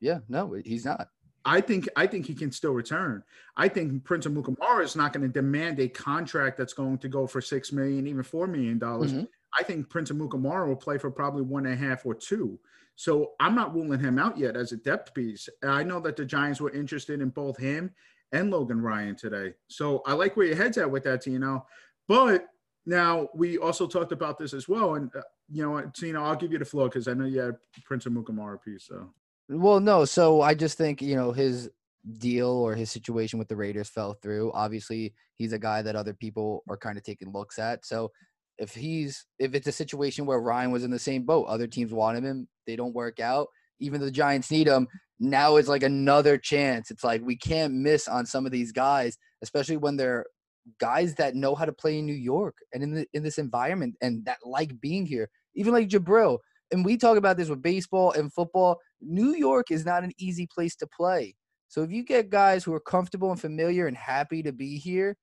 Yeah, no, he's not. I think I think he can still return. I think Prince Amukamara is not going to demand a contract that's going to go for six million, even four million dollars. Mm-hmm. I think Prince Amukamara will play for probably one and a half or two. So I'm not ruling him out yet as a depth piece. I know that the Giants were interested in both him and Logan Ryan today. So I like where your head's at with that, Tino. But now we also talked about this as well, and uh, you know, Tino, I'll give you the floor because I know you had Prince Amukamara piece. So well, no. So I just think you know his deal or his situation with the Raiders fell through. Obviously, he's a guy that other people are kind of taking looks at. So if he's if it's a situation where Ryan was in the same boat, other teams wanted him, they don't work out. Even the Giants need him. Now it's like another chance. It's like we can't miss on some of these guys, especially when they're guys that know how to play in New York and in the in this environment and that like being here. Even like Jabril, and we talk about this with baseball and football. New York is not an easy place to play. So if you get guys who are comfortable and familiar and happy to be here,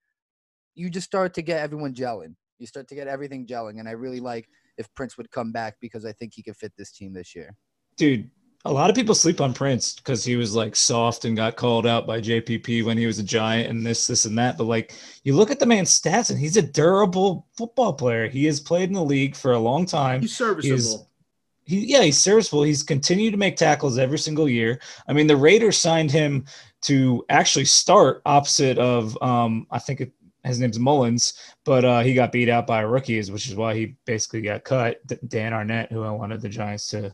you just start to get everyone gelling. You start to get everything gelling. And I really like if Prince would come back because I think he could fit this team this year. Dude, a lot of people sleep on Prince because he was like soft and got called out by JPP when he was a giant and this, this, and that. But like, you look at the man's stats and he's a durable football player. He has played in the league for a long time. He's serviceable he yeah he's serviceable. He's continued to make tackles every single year. I mean, the Raiders signed him to actually start opposite of um, I think it, his name's Mullins, but uh, he got beat out by rookies, which is why he basically got cut. Damon Arnette, who I wanted the Giants to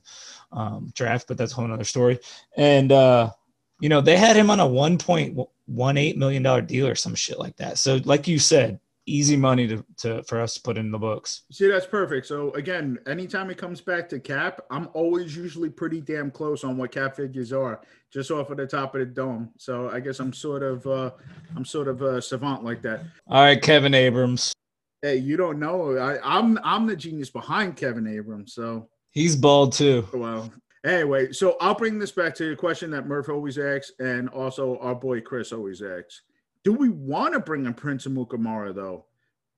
um, draft, but that's a whole other story. And uh, you know they had him on a one point one eight million dollar deal or some shit like that. So, like you said, easy money to, to for us to put in the books. See, that's perfect. So again, anytime it comes back to cap, I'm always usually pretty damn close on what cap figures are, just off of the top of the dome. So I guess I'm sort of uh I'm sort of a savant like that. All right, Kevin Abrams. Hey, you don't know. I, I'm I'm the genius behind Kevin Abrams. So He's bald too. well, anyway, so I'll bring this back to the question that Murph always asks, and also our boy Chris always asks. Do we want to bring in Prince Amukamara though?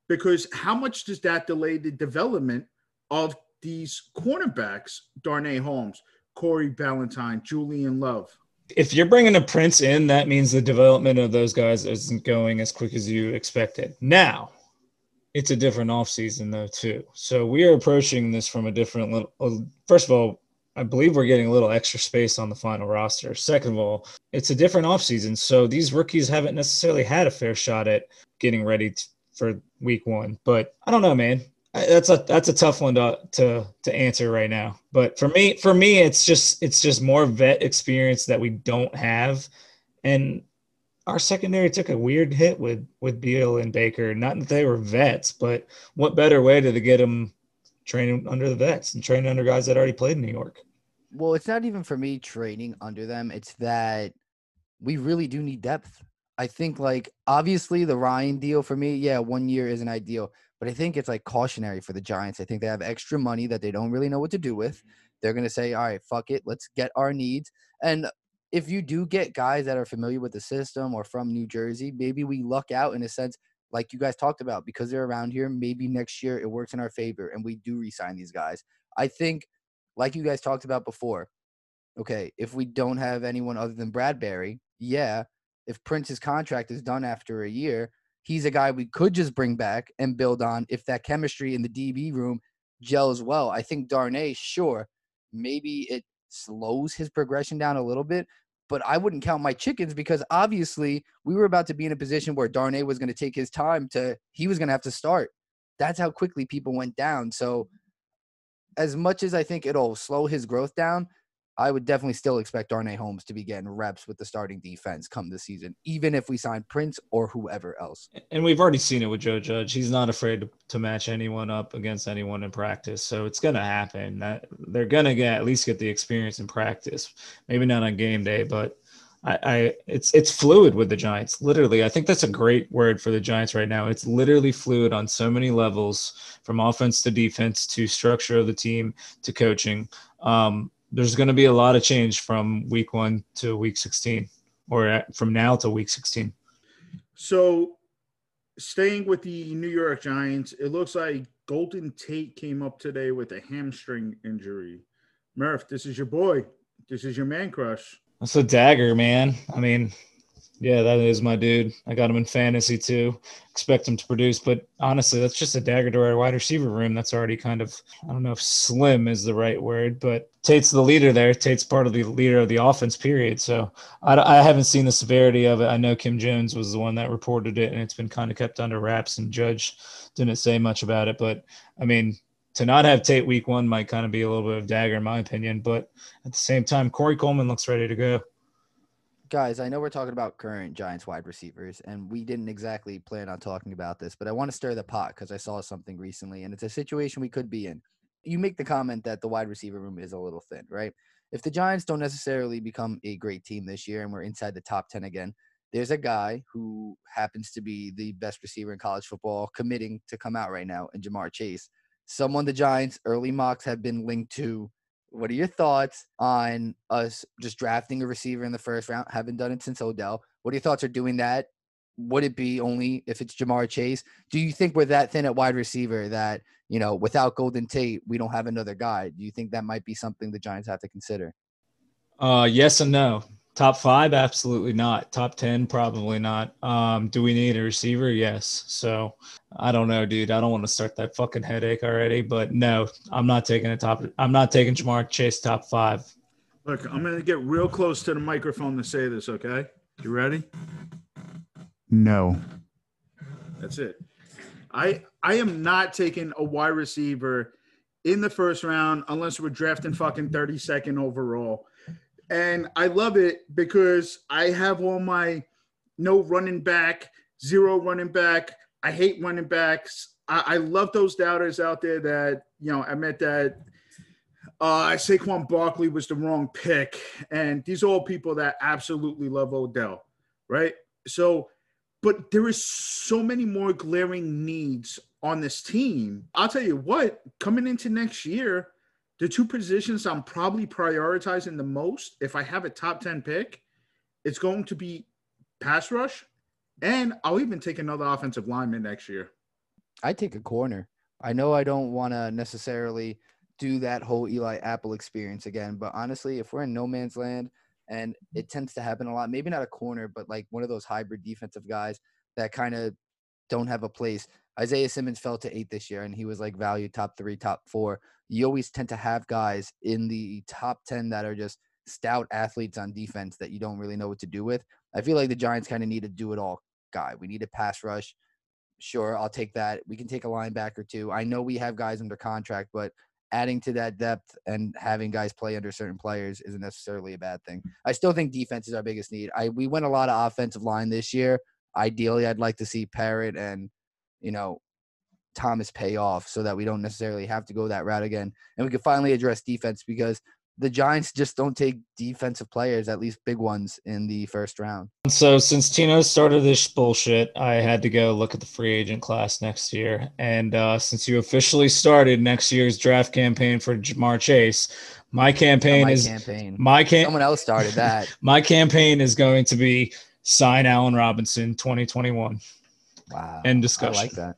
Because how much does that delay the development of these cornerbacks, Darnay Holmes, Corey Ballentine, Julian Love? If you're bringing a Prince in, that means the development of those guys isn't going as quick as you expected. Now, it's a different offseason though too. So we are approaching this from a different little. First of all, I believe we're getting a little extra space on the final roster. Second of all, it's a different offseason. So these rookies haven't necessarily had a fair shot at getting ready t- for week one. But I don't know, man. That's a that's a tough one to, to to answer right now. But for me, for me, it's just it's just more vet experience that we don't have, and our secondary took a weird hit with with Beal and Baker. Not that they were vets, but what better way to get them training under the vets and training under guys that already played in New York? Well, it's not even for me training under them. It's that we really do need depth. I think like obviously the Ryan deal for me, yeah, one year isn't ideal, but I think it's like cautionary for the Giants. I think they have extra money that they don't really know what to do with. Mm-hmm. They're gonna say, all right, fuck it, let's get our needs. And if you do get guys that are familiar with the system or from New Jersey, maybe we luck out in a sense, like you guys talked about, because they're around here. Maybe next year it works in our favor and we do resign these guys. I think, like you guys talked about before, okay, if we don't have anyone other than Bradberry, yeah, if Prince's contract is done after a year, he's a guy we could just bring back and build on if that chemistry in the DB room gels well. I think Darnay, sure, maybe it slows his progression down a little bit, but I wouldn't count my chickens because obviously we were about to be in a position where Darnay was going to take his time to he was going to have to start. That's how quickly people went down. So as much as I think it'll slow his growth down, I would definitely still expect Darnay Holmes to be getting reps with the starting defense come this season, even if we sign Prince or whoever else. And we've already seen it with Joe Judge. He's not afraid to, to match anyone up against anyone in practice. So it's gonna happen. That they're gonna get at least get the experience in practice. Maybe not on game day, but I, I it's it's fluid with the Giants. Literally, I think that's a great word for the Giants right now. It's literally fluid on so many levels, from offense to defense to structure of the team to coaching. Um, there's going to be a lot of change from week one to week 16 or from now to week 16 So, staying with the New York Giants, it looks like Golden Tate came up today with a hamstring injury. Murph, this is your boy. This is your man crush. that's a dagger man i mean yeah that is my dude. I got him in fantasy too. Expect him to produce but honestly that's just a dagger to our wide receiver room. That's already kind of i don't know if slim is the right word but tate's the leader there. Tate's part of the leader of the offense period. So I, I haven't seen the severity of it. I know kim jones was the one that reported it and it's been kind of kept under wraps and judge didn't say much about it. But i mean to not have Tate week one might kind of be a little bit of dagger in my opinion, but at the same time, Corey Coleman looks ready to go. Guys, I know we're talking about current Giants wide receivers, and we didn't exactly plan on talking about this, but I want to stir the pot because I saw something recently, and it's a situation we could be in. You make the comment that the wide receiver room is a little thin, right? If the Giants don't necessarily become a great team this year and we're inside the top 10 again, there's a guy who happens to be the best receiver in college football committing to come out right now in Ja'Marr Chase. Someone the Giants early mocks have been linked to. What are your thoughts on us just drafting a receiver in the first round? Haven't done it since Odell. What are your thoughts on doing that? Would it be only if it's Ja'Marr Chase? Do you think we're that thin at wide receiver that, you know, without Golden Tate, we don't have another guy? Do you think that might be something the Giants have to consider? Uh, yes and no. Top five, absolutely not. Top ten, probably not. Um, do we need a receiver? Yes. So I don't know, dude. I don't want to start that fucking headache already, but no, I'm not taking a top. I'm not taking Ja'Marr Chase top five. Look, I'm going to get real close to the microphone to say this, okay? You ready? No. That's it. I I am not taking a wide receiver in the first round unless we're drafting fucking 32nd overall. And I love it because I have all my no running back, zero running back. I hate running backs. I, I love those doubters out there that you know admit that uh, Saquon Barkley was the wrong pick, and these are all people that absolutely love Odell, right? So, but there is so many more glaring needs on this team. I'll tell you what, coming into next year, the two positions I'm probably prioritizing the most, if I have a top 10 pick, it's going to be pass rush. And I'll even take another offensive lineman next year. I take a corner. I know I don't want to necessarily do that whole Eli Apple experience again, but honestly, if we're in no man's land and it tends to happen a lot, maybe not a corner, but like one of those hybrid defensive guys that kind of don't have a place. Isaiah Simmons fell to eight this year and he was like valued top three, top four. You always tend to have guys in the top 10 that are just stout athletes on defense that you don't really know what to do with. I feel like the Giants kind of need a do it all guy. We need a pass rush. Sure, I'll take that. We can take a linebacker too. I know we have guys under contract, but adding to that depth and having guys play under certain players isn't necessarily a bad thing. I still think defense is our biggest need. I we went a lot of offensive line this year. Ideally, I'd like to see Parrott and you know Thomas pay off so that we don't necessarily have to go that route again, and we can finally address defense because the Giants just don't take defensive players, at least big ones, in the first round. So since Tino started this bullshit, I had to go look at the free agent class next year. And uh, since you officially started next year's draft campaign for Ja'Marr Chase, my campaign my is campaign. my campaign. Someone else started that. my campaign is going to be sign Allen Robinson 2021. Wow. End I discussion. like that.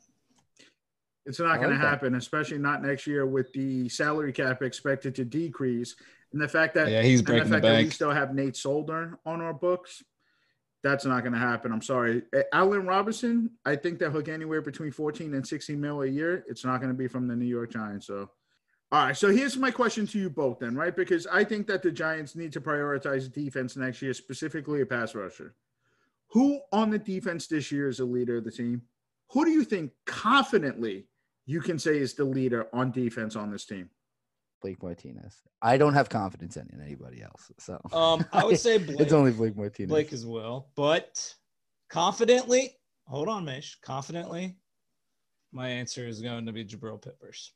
It's not I going like to that. happen, especially not next year with the salary cap expected to decrease, and the fact that Yeah, he's and the breaking the fact that we still have Nate Solder on our books. That's not going to happen. I'm sorry, Allen Robinson. I think they'll hook anywhere between 14 and 16 mil a year. It's not going to be from the New York Giants. So, all right. So here's my question to you both, then, right? Because I think that the Giants need to prioritize defense next year, specifically a pass rusher. Who on the defense this year is the leader of the team? Who do you think confidently you can say is the leader on defense on this team? Blake Martinez. I don't have confidence in anybody else. So Um, I would say Blake, it's only Blake Martinez. Blake as well, but confidently, hold on, Mish. Confidently, my answer is going to be Jabril Peppers.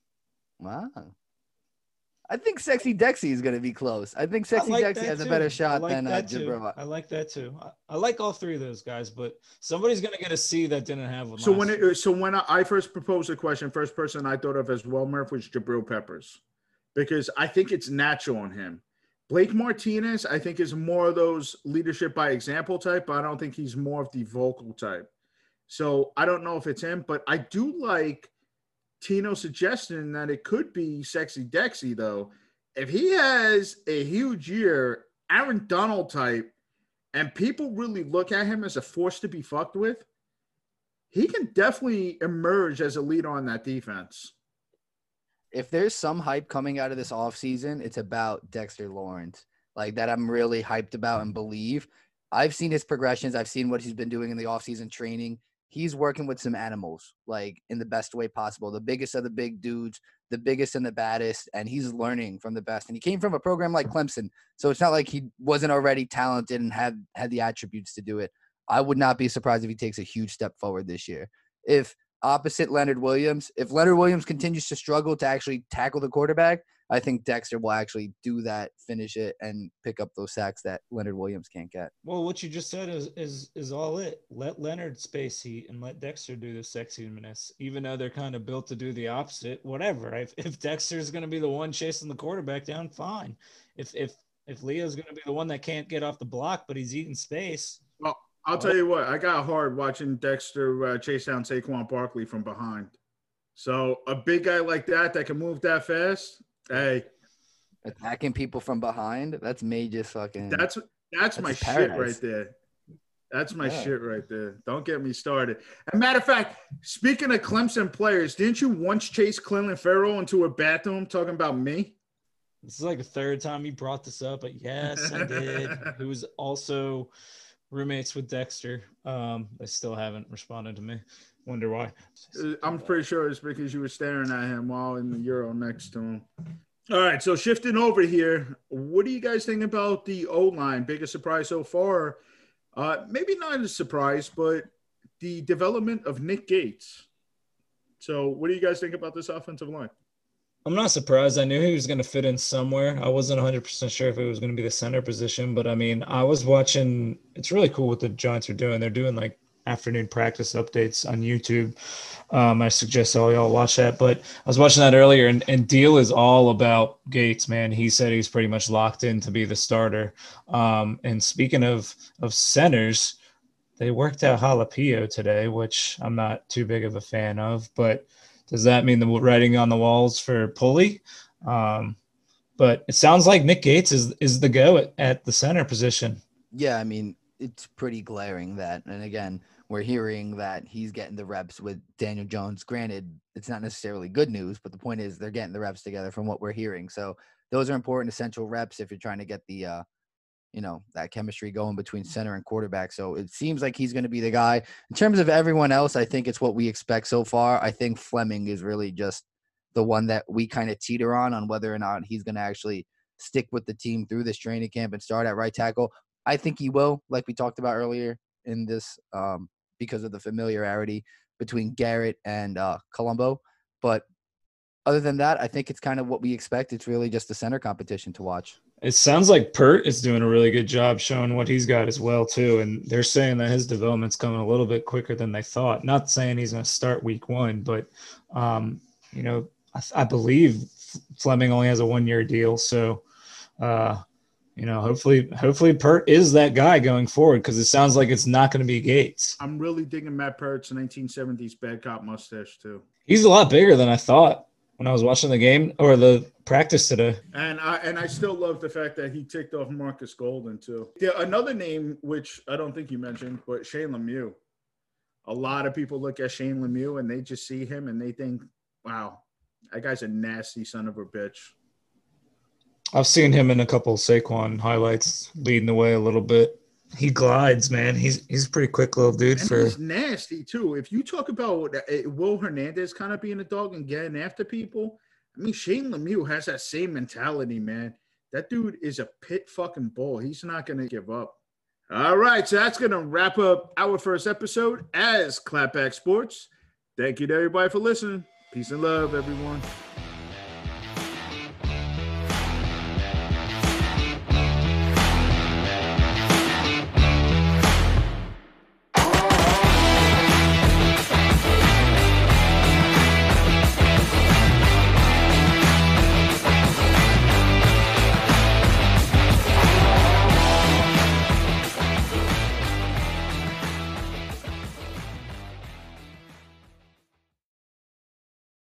Wow. I think Sexy Dexy is going to be close. I think Sexy I like Dexy that has a better I shot like than uh, that too. Jabril. I like that too. I, I like all three of those guys, but somebody's gonna get a C that didn't have one. So when it, so when I I first proposed the question, first person I thought of as well, Murph, was Jabril Peppers, because I think it's natural on him. Blake Martinez, I think, is more of those leadership by example type, but I don't think he's more of the vocal type. So I don't know if it's him, but I do like Tino's suggestion that it could be Sexy Dexy, though. If he has a huge year, Aaron Donald type, and people really look at him as a force to be fucked with, he can definitely emerge as a leader on that defense. if there's some hype coming out of this offseason, it's about Dexter Lawrence. Like that I'm really hyped about and believe. I've seen his progressions. I've seen what he's been doing in the offseason training. He's working with some animals, like in the best way possible. The biggest of the big dudes, the biggest and the baddest, and he's learning from the best. And he came from a program like Clemson, so it's not like he wasn't already talented and had had the attributes to do it. I would not be surprised if he takes a huge step forward this year. If opposite Leonard Williams. If Leonard Williams continues to struggle to actually tackle the quarterback, I think Dexter will actually do that, finish it, and pick up those sacks that Leonard Williams can't get. Well, what you just said is is is all it. Let Leonard space heat and let Dexter do the sexiness, even though they're kind of built to do the opposite. Whatever. If if Dexter's going to be the one chasing the quarterback down, fine. If if if Leo's going to be the one that can't get off the block, but he's eating space, Well, I'll tell you what, I got hard watching Dexter uh, chase down Saquon Barkley from behind. So a big guy like that that can move that fast, hey, Attacking people from behind, that's major fucking. that's that's, my shit right there. That's my Yeah. shit right there. Don't get me started. And matter of fact, speaking of Clemson players, didn't you once chase Clelin Ferrell into a bathroom talking about me? this is like the third time you brought this up. But yes, I did. Who was also roommates with Dexter. Um, they still haven't responded to me. Wonder why. Uh, I'm pretty sure it's because you were staring at him while in the Euro next to him. All right, so shifting over here, what do you guys think about the O line? Biggest surprise so far? Uh, maybe not a surprise, but the development of Nick Gates. So, what do you guys think about this offensive line? I'm not surprised. I knew he was going to fit in somewhere. I wasn't 100% sure if it was going to be the center position, but I mean, I was watching. It's really cool what the Giants are doing. They're doing like afternoon practice updates on YouTube. Um, I suggest all y'all watch that. But I was watching that earlier, and, and Deal is all about Gates, man. He said he's pretty much locked in to be the starter. Um, and speaking of of centers, they worked out Halapio today, which I'm not too big of a fan of, but – does that mean the writing on the walls for Pulley? Um, but it sounds like Nick Gates is is the go at, at the center position. Yeah, I mean it's pretty glaring that, and again, we're hearing that he's getting the reps with Daniel Jones. Granted, it's not necessarily good news, but the point is they're getting the reps together from what we're hearing. So those are important essential reps if you're trying to get the uh, you know that chemistry going between center and quarterback. So it seems like he's going to be the guy. In terms of everyone else, I think it's what we expect so far. I think Fleming is really just the one that we kind of teeter on on whether or not he's going to actually stick with the team through this training camp and start at right tackle. I think he will, like we talked about earlier in this, um, because of the familiarity between Garrett and uh, Colombo. But other than that, I think it's kind of what we expect. It's really just a center competition to watch. It sounds like Peart is doing a really good job showing what he's got as well too, and they're saying that his development's coming a little bit quicker than they thought. Not saying he's going to start week one, but um, you know, I, I, believe Fleming only has a one-year deal, so uh, you know, hopefully, hopefully Peart is that guy going forward because it sounds like it's not going to be Gates. I'm really digging Matt Peart's 1970s bad cop mustache too. He's a lot bigger than I thought when I was watching the game or the practice today. And I and I still love the fact that he ticked off Marcus Golden too. Yeah, another name which I don't think you mentioned, but Shane Lemieux. A lot of people look at Shane Lemieux and they just see him and they think, "Wow, that guy's a nasty son of a bitch." I've seen him in a couple Saquon highlights, leading the way a little bit he glides, man. He's he's a pretty quick little dude. And for he's nasty too. If you talk about uh, Will Hernandez kind of being a dog and getting after people, I mean Shane Lemieux has that same mentality, man. That dude is a pit fucking bull. He's not gonna give up. All right, so that's gonna wrap up our first episode as Clapback Sports. Thank you to everybody for listening. Peace and love, everyone.